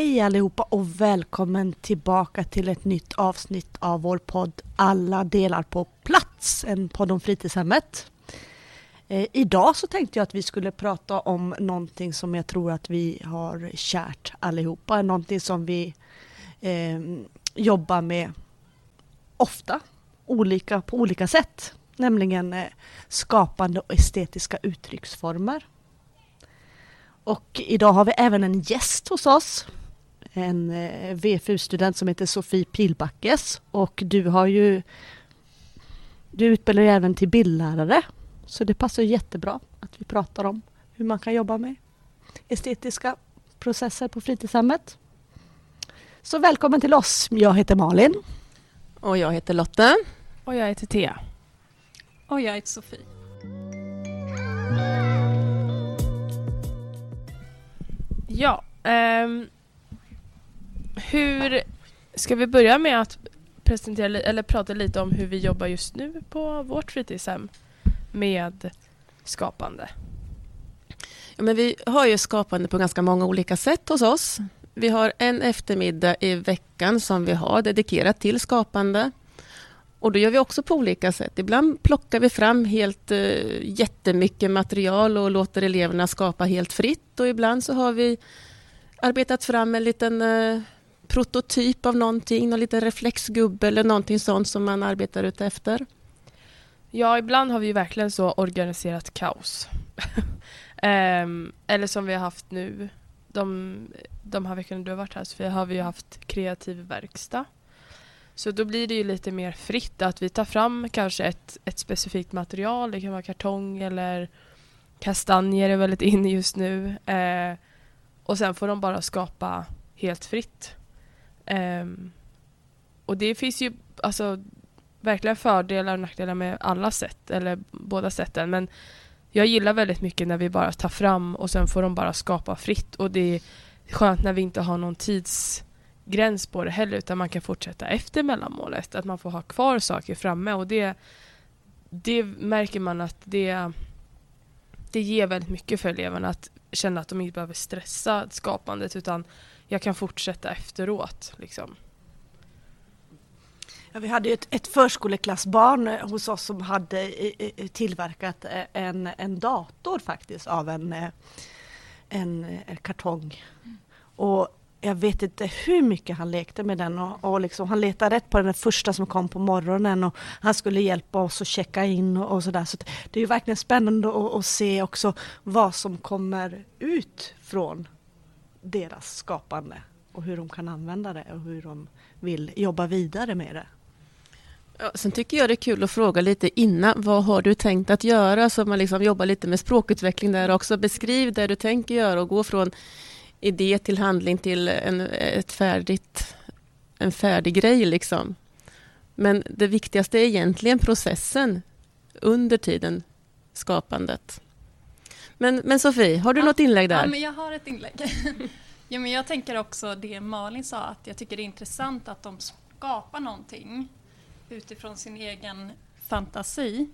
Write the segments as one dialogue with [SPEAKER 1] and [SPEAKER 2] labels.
[SPEAKER 1] Hej allihopa och välkommen tillbaka till ett nytt avsnitt av vår podd Alla delar på plats, en podd om fritidshemmet. Eh, idag så tänkte jag att vi skulle prata om någonting som jag tror att vi har kärt allihopa, någonting som vi eh, jobbar med ofta, olika, på olika sätt, nämligen eh, skapande och estetiska uttrycksformer. Och idag har vi även en gäst hos oss. En eh, VFU-student som heter Sofie Pilbackes och du har ju du utbildar ju även till bildlärare så det passar jättebra att vi pratar om hur man kan jobba med estetiska processer på fritidshemmet. Så välkommen till oss. Jag heter Malin.
[SPEAKER 2] Och jag heter Lotta.
[SPEAKER 3] Och jag heter Thea.
[SPEAKER 4] Och jag heter Sofie.
[SPEAKER 3] Ja, um, hur ska vi börja med att presentera eller prata lite om hur vi jobbar just nu på vårt fritidshem med skapande?
[SPEAKER 2] Ja, men vi har ju skapande på ganska många olika sätt hos oss. Vi har en eftermiddag i veckan som vi har dedikerat till skapande. Och då gör vi också på olika sätt. Ibland plockar vi fram helt uh, jättemycket material och låter eleverna skapa helt fritt. Och ibland så har vi arbetat fram en liten uh, prototyp av någonting, någon liten reflexgubbe eller någonting sånt som man arbetar ut efter.
[SPEAKER 3] Ja, ibland har vi verkligen så organiserat kaos. um, eller som vi har haft nu, de, de här veckorna du har varit här så har vi haft kreativ verkstad. Så då blir det ju lite mer fritt att vi tar fram kanske ett, ett specifikt material. Det kan vara kartong eller kastanjer är väldigt inne just nu. Eh, och sen får de bara skapa helt fritt. Um, och det finns ju alltså verkligen fördelar och nackdelar med alla sätt, eller båda sätten. Men jag gillar väldigt mycket när vi bara tar fram och sen får de bara skapa fritt. Och det är skönt när vi inte har någon tidsgräns på det heller utan man kan fortsätta efter mellanmålet. Att man får ha kvar saker framme och det, det märker man att det, det ger väldigt mycket för eleverna att känna att de inte behöver stressa skapandet utan jag kan fortsätta efteråt. Liksom.
[SPEAKER 1] Ja, vi hade ett, ett förskoleklassbarn eh, hos oss som hade eh, eh, tillverkat en, en dator faktiskt av en, en kartong. Och jag vet inte hur mycket han lekte med den och, och liksom, han letade rätt på den första som kom på morgonen och han skulle hjälpa oss att checka in och, och sådär. Så det är ju verkligen spännande att, att, se också vad som kommer ut från deras skapande och hur de kan använda det och hur de vill jobba vidare med det.
[SPEAKER 2] Ja, sen tycker jag det är kul att fråga lite innan, vad har du tänkt att göra? Så man liksom jobbar lite med språkutveckling där också. Beskriv det du tänker göra och gå från idé till handling till en, ett färdigt, en färdig grej. Liksom. Men det viktigaste är egentligen processen under tiden, skapandet. Men, men Sofie, har du ja, något inlägg där?
[SPEAKER 4] Ja, men jag har ett inlägg. ja, men jag tänker också det Malin sa, att jag tycker det är intressant att de skapar någonting utifrån sin egen fantasi.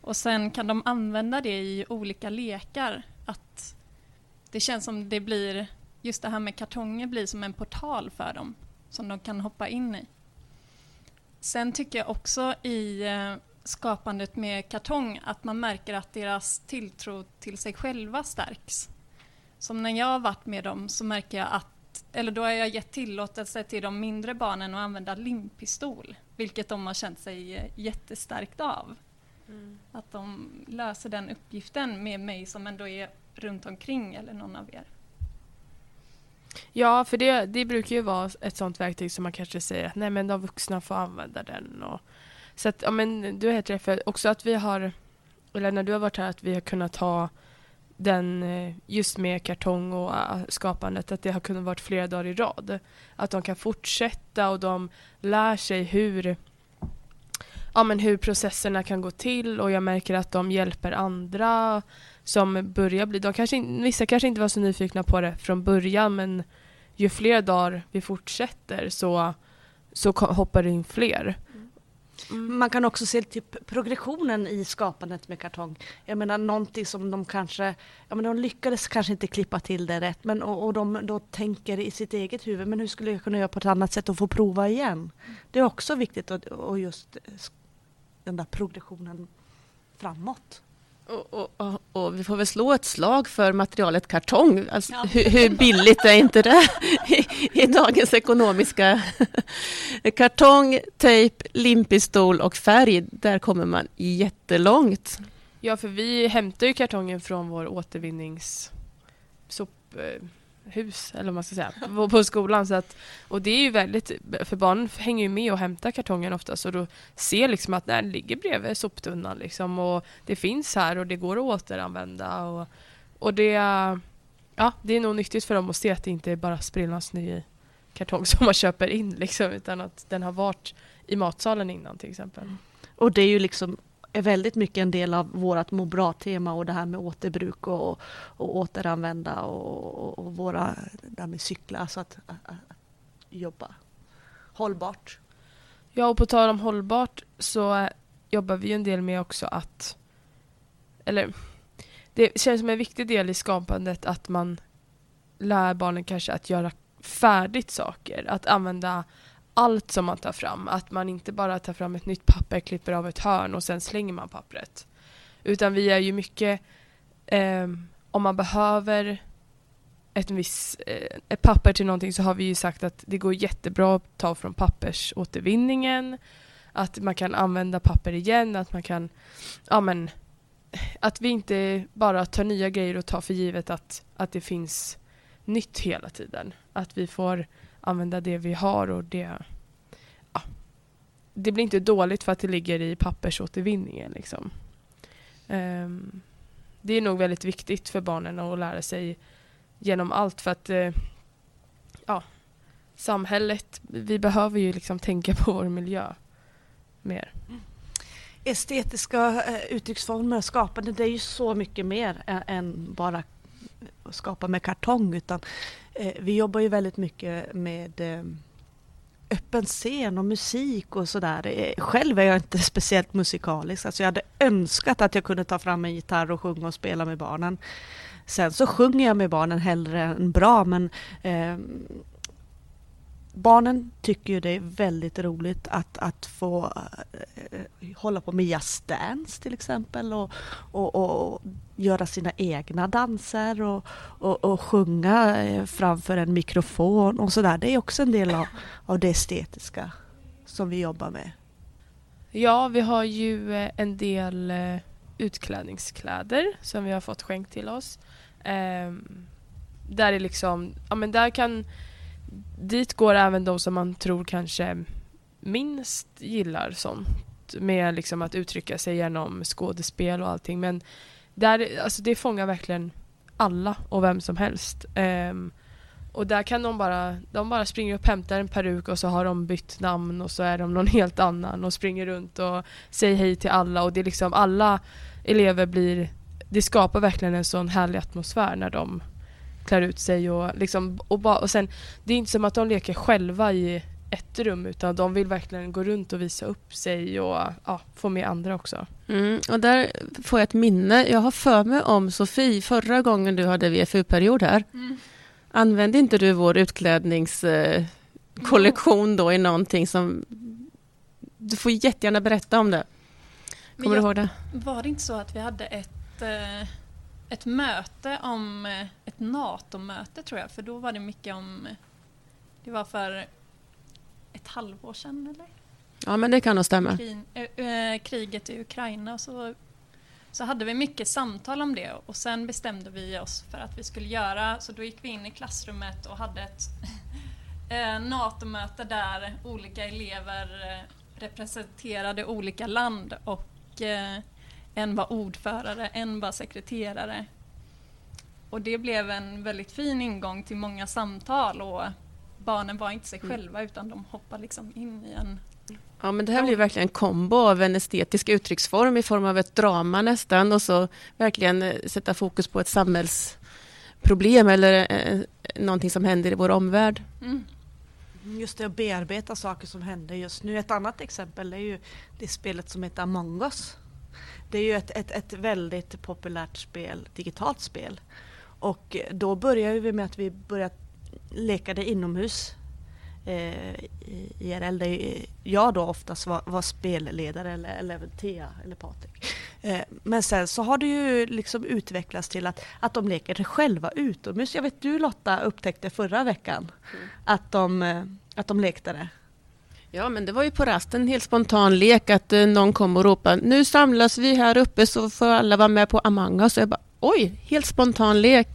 [SPEAKER 4] Och sen kan de använda det i olika lekar. Att det känns som det blir just det här med kartonger blir som en portal för dem som de kan hoppa in i. Sen tycker jag också i eh, skapandet med kartong att man märker att deras tilltro till sig själva stärks. Som när jag har varit med dem så märker jag att, eller då har jag gett tillåtelse till de mindre barnen att använda limpistol, vilket de har känt sig eh, jättestarkt av. Mm. Att de löser den uppgiften med mig som ändå är runt omkring eller någon av er.
[SPEAKER 3] Ja, för det, det brukar ju vara ett sånt verktyg som man kanske säger att nej men de vuxna får använda den. Och, så att, ja men du har helt rätt för också att vi har, eller när du har varit här, att vi har kunnat ha den eh, just med kartong och ah, skapandet, att det har kunnat vara flera dagar i rad. Att de kan fortsätta och de lär sig hur ja, men hur processerna kan gå till och jag märker att de hjälper andra som börjar bli, de kanske, vissa kanske inte var så nyfikna på det från början men ju fler dagar vi fortsätter så, så hoppar det in fler. Mm.
[SPEAKER 1] Man kan också se typ progressionen i skapandet med kartong. Jag menar någonting som de kanske, ja men de lyckades kanske inte klippa till det rätt men och, och de då tänker i sitt eget huvud, men hur skulle jag kunna göra på ett annat sätt och få prova igen? Det är också viktigt och, och just den där progressionen framåt.
[SPEAKER 2] Och, och, och, och, vi får väl slå ett slag för materialet kartong. Alltså,
[SPEAKER 4] Ja.
[SPEAKER 2] hur, hur billigt är inte det i, i dagens ekonomiska... kartong, tejp, limpistol och färg, där kommer man jättelångt.
[SPEAKER 3] Ja, för vi hämtar ju kartongen från vår hus eller vad man ska säga, på, på skolan. Så att, och det är ju väldigt, för barnen hänger ju med och hämtar kartongen oftast och då ser liksom att den ligger bredvid soptunnan liksom och det finns här och det går att återanvända och, och det, ja, det är nog nyttigt för dem att se att det inte är bara sprillans ny kartong som man köper in liksom, utan att den har varit i matsalen innan till exempel.
[SPEAKER 1] Och det är ju liksom är väldigt mycket en del av vårt må bra-tema och det här med återbruk och, och återanvända och, och, och våra, det här med cykla, alltså att, att, att jobba hållbart.
[SPEAKER 3] Ja, och på tal om hållbart så jobbar vi ju en del med också att... Eller det känns som en viktig del i skapandet att man lär barnen kanske att göra färdigt saker. Att använda allt som man tar fram. Att man inte bara tar fram ett nytt papper, klipper av ett hörn och sen slänger man pappret. Utan vi är ju mycket... Eh, om man behöver ett, viss, eh, ett papper till någonting så har vi ju sagt att det går jättebra att ta från pappersåtervinningen. Att man kan använda papper igen, att man kan... Ja men... Att vi inte bara tar nya grejer och tar för givet att, att det finns nytt hela tiden. Att vi får använda det vi har och det... Ja, det blir inte dåligt för att det ligger i pappersåtervinningen liksom. Um, det är nog väldigt viktigt för barnen att lära sig genom allt för att uh, ja, samhället, vi behöver ju liksom tänka på vår miljö mer.
[SPEAKER 1] Estetiska eh, uttrycksformer, skapande, det är ju så mycket mer än bara skapa med kartong utan eh, vi jobbar ju väldigt mycket med eh, öppen scen och musik och sådär. Eh, själv är jag inte speciellt musikalisk, alltså jag hade önskat att jag kunde ta fram en gitarr och sjunga och spela med barnen. Sen så sjunger jag med barnen hellre än bra men eh, barnen tycker ju det är väldigt roligt att, att få eh, hålla på med Just Dance till exempel och, och, och göra sina egna danser och, och, och sjunga eh, framför en mikrofon och sådär. Det är också en del av, av det estetiska som vi jobbar med.
[SPEAKER 3] Ja, vi har ju eh, en del eh, utklädningskläder som vi har fått skänkt till oss. Ehm, där är liksom, ja men där kan, dit går även de som man tror kanske minst gillar sånt. Med liksom att uttrycka sig genom skådespel och allting. Men där, alltså det fångar verkligen alla och vem som helst. Um, och där kan de bara, de bara springer upp, hämtar en peruk och så har de bytt namn och så är de någon helt annan och springer runt och säger hej till alla och det är liksom alla elever blir, det skapar verkligen en sån härlig atmosfär när de klär ut sig och liksom, och, bara, och sen, det är inte som att de leker själva i ett rum utan de vill verkligen gå runt och visa upp sig och ja, få med andra också.
[SPEAKER 2] Mm, och där får jag ett minne. Jag har för mig om Sofie, förra gången du hade VFU-period här.
[SPEAKER 4] Mm.
[SPEAKER 2] Använde inte du vår utklädningskollektion då i någonting som... Du får jättegärna berätta om det. Kommer du
[SPEAKER 4] jag-
[SPEAKER 2] ihåg det?
[SPEAKER 4] Var det inte så att vi hade ett, eh, ett möte om eh, ett NATO-möte tror jag? För då var det mycket om, det var för ett halvår sedan eller?
[SPEAKER 2] Ja, men det kan nog stämma.
[SPEAKER 4] Kri- eh, eh, kriget i Ukraina. Så, så hade vi mycket samtal om det och sen bestämde vi oss för att vi skulle göra, så då gick vi in i klassrummet och hade ett eh, NATO-möte där olika elever eh, representerade olika land och eh, en var ordförare, en var sekreterare. Och det blev en väldigt fin ingång till många samtal och barnen var inte sig själva utan de hoppade liksom in i en
[SPEAKER 2] Ja, men det här blir verkligen en kombo av en estetisk uttrycksform i form av ett drama nästan och så verkligen eh, sätta fokus på ett samhällsproblem eller eh, någonting som händer i vår omvärld.
[SPEAKER 4] Mm.
[SPEAKER 1] Just det, att bearbeta saker som händer just nu. Ett annat exempel är ju det spelet som heter Among us. Det är ju ett, ett, ett väldigt populärt spel, digitalt spel. Och då börjar vi med att vi börjar leka det inomhus eh, IRL där jag då oftast var, var spelledare eller, eller Thea eller Patrik. Eh, men sen så har det ju liksom utvecklats till att, att de leker det själva utomhus. Jag vet du Lotta upptäckte förra veckan mm. att, de, eh, att de lekte det.
[SPEAKER 2] Ja, men det var ju på rasten en helt spontan lek att eh, någon kom och ropade nu samlas vi här uppe så får alla vara med på Among us. Jag bara, Oj, helt spontan lek.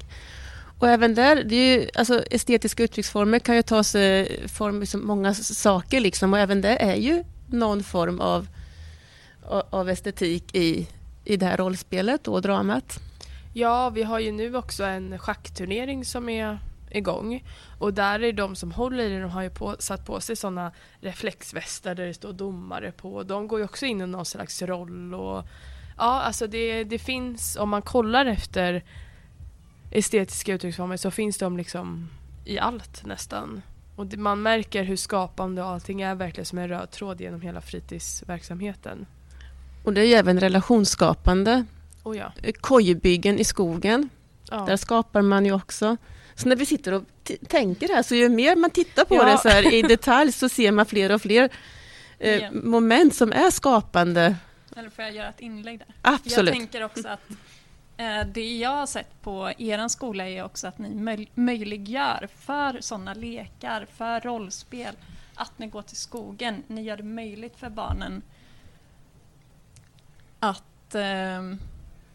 [SPEAKER 2] Och även där, det är ju, alltså, estetiska uttrycksformer kan ju ta sig eh, form i många saker liksom, och även det är ju någon form av, av estetik i, i det här rollspelet och dramat.
[SPEAKER 3] Ja, vi har ju nu också en schackturnering som är igång. Och där är de som håller i det, de har ju på, satt på sig sådana reflexvästar där det står domare på. De går ju också in i någon slags roll och ja, alltså det, det finns, om man kollar efter estetiska uttrycksformer så finns de liksom i allt nästan. Och det, man märker hur skapande och allting är verkligen som en röd tråd genom hela fritidsverksamheten.
[SPEAKER 2] Och det är ju även relationsskapande.
[SPEAKER 3] Oh ja.
[SPEAKER 2] Kojbyggen i skogen. Ja. Där skapar man ju också. Så när vi sitter och tänker här så ju mer man tittar på ja. det så här i detalj så ser man fler och fler eh, moment som är skapande.
[SPEAKER 4] Eller får jag göra ett inlägg där?
[SPEAKER 2] Absolut.
[SPEAKER 4] Jag tänker också att eh, det jag har sett på er skola är också att ni möjliggör för sådana lekar, för rollspel, att ni går till skogen. Ni gör det möjligt för barnen att eh,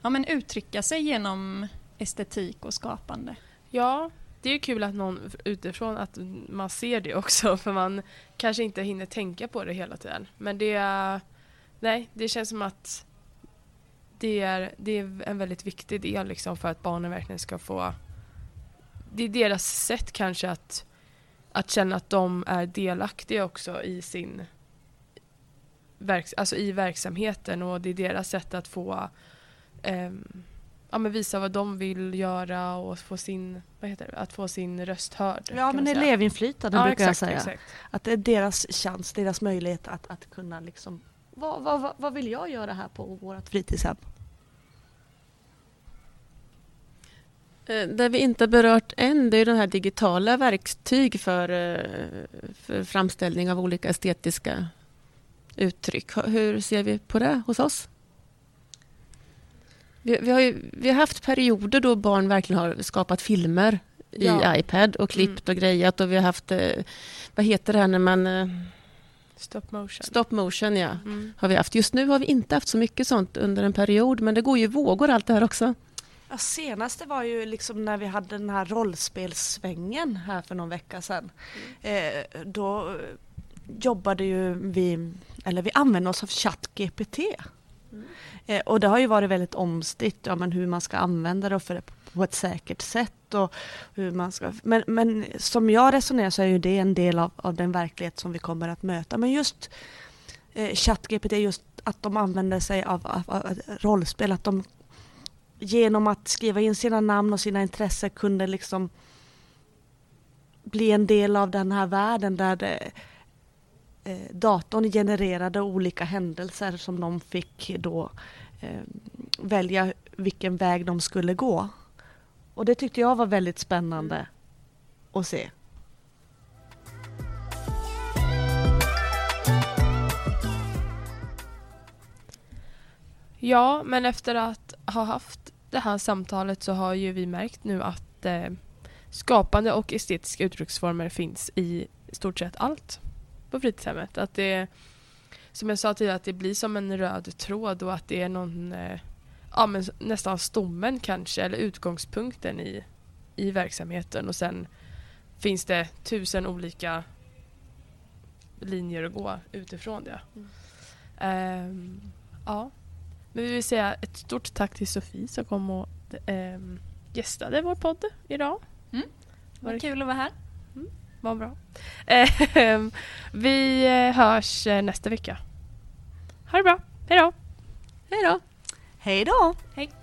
[SPEAKER 4] ja, men uttrycka sig genom estetik och skapande.
[SPEAKER 3] Ja, det är kul att någon utifrån att man ser det också för man kanske inte hinner tänka på det hela tiden. Men det nej, det känns som att det är, det är en väldigt viktig del liksom för att barnen verkligen ska få det är deras sätt kanske att, att känna att de är delaktiga också i sin verks, alltså i verksamheten och det är deras sätt att få um, ja, men visa vad de vill göra och få sin, vad heter det, att få sin röst hörd.
[SPEAKER 1] Ja, men elevinflytande ja, brukar exakt, jag säga. Exakt. Att det är deras chans, deras möjlighet att, att kunna liksom, vad, vad, vad vill jag göra här på vårt fritidshem?
[SPEAKER 2] Eh, det vi inte berört än det är de här digitala verktyg för, eh, för framställning av olika estetiska uttryck. Hur ser vi på det hos oss? Vi, vi, har ju, vi har haft perioder då barn verkligen har skapat filmer i ja. iPad och klippt mm. och grejat och vi har haft, eh, vad heter det här när man... Eh,
[SPEAKER 3] stop motion.
[SPEAKER 2] Stop motion, ja. Mm. Har vi haft. Just nu har vi inte haft så mycket sånt under en period men det går ju vågor allt det här också.
[SPEAKER 1] Ja, senaste var ju liksom när vi hade den här rollspelssvängen här för någon vecka sedan. Mm. Eh, då jobbade ju vi, eller vi använde oss av ChatGPT. Eh, och det har ju varit väldigt omstritt ja, men hur man ska använda det för, på ett säkert sätt. Och hur man ska, men, men som jag resonerar så är ju det en del av, av den verklighet som vi kommer att möta. Men just eh, ChatGPT, just att de använder sig av, av, av, rollspel, att de genom att skriva in sina namn och sina intressen kunde liksom bli en del av den här världen där det, eh, datorn genererade olika händelser som de fick då eh, välja vilken väg de skulle gå. Och det tyckte jag var väldigt spännande att se.
[SPEAKER 3] Ja, men efter att ha haft det här samtalet så har ju vi märkt nu att eh, skapande och estetiska uttrycksformer finns i stort sett allt på fritidshemmet. Att det, som jag sa tidigare, att det blir som en röd tråd och att det är någon, eh, ja men nästan stommen kanske, eller utgångspunkten i, i verksamheten och sen finns det tusen olika linjer att gå utifrån det. Mm. Um, ja. Men vi vill säga ett stort tack till Sofie som kom och um, gästade vår podd idag.
[SPEAKER 4] Mm. Var det kul att vara här.
[SPEAKER 3] Vad bra. Ehm, vi hörs eh, nästa vecka. Ha det bra. Hej då.
[SPEAKER 1] Hej då.
[SPEAKER 2] Hej då.
[SPEAKER 3] Hej.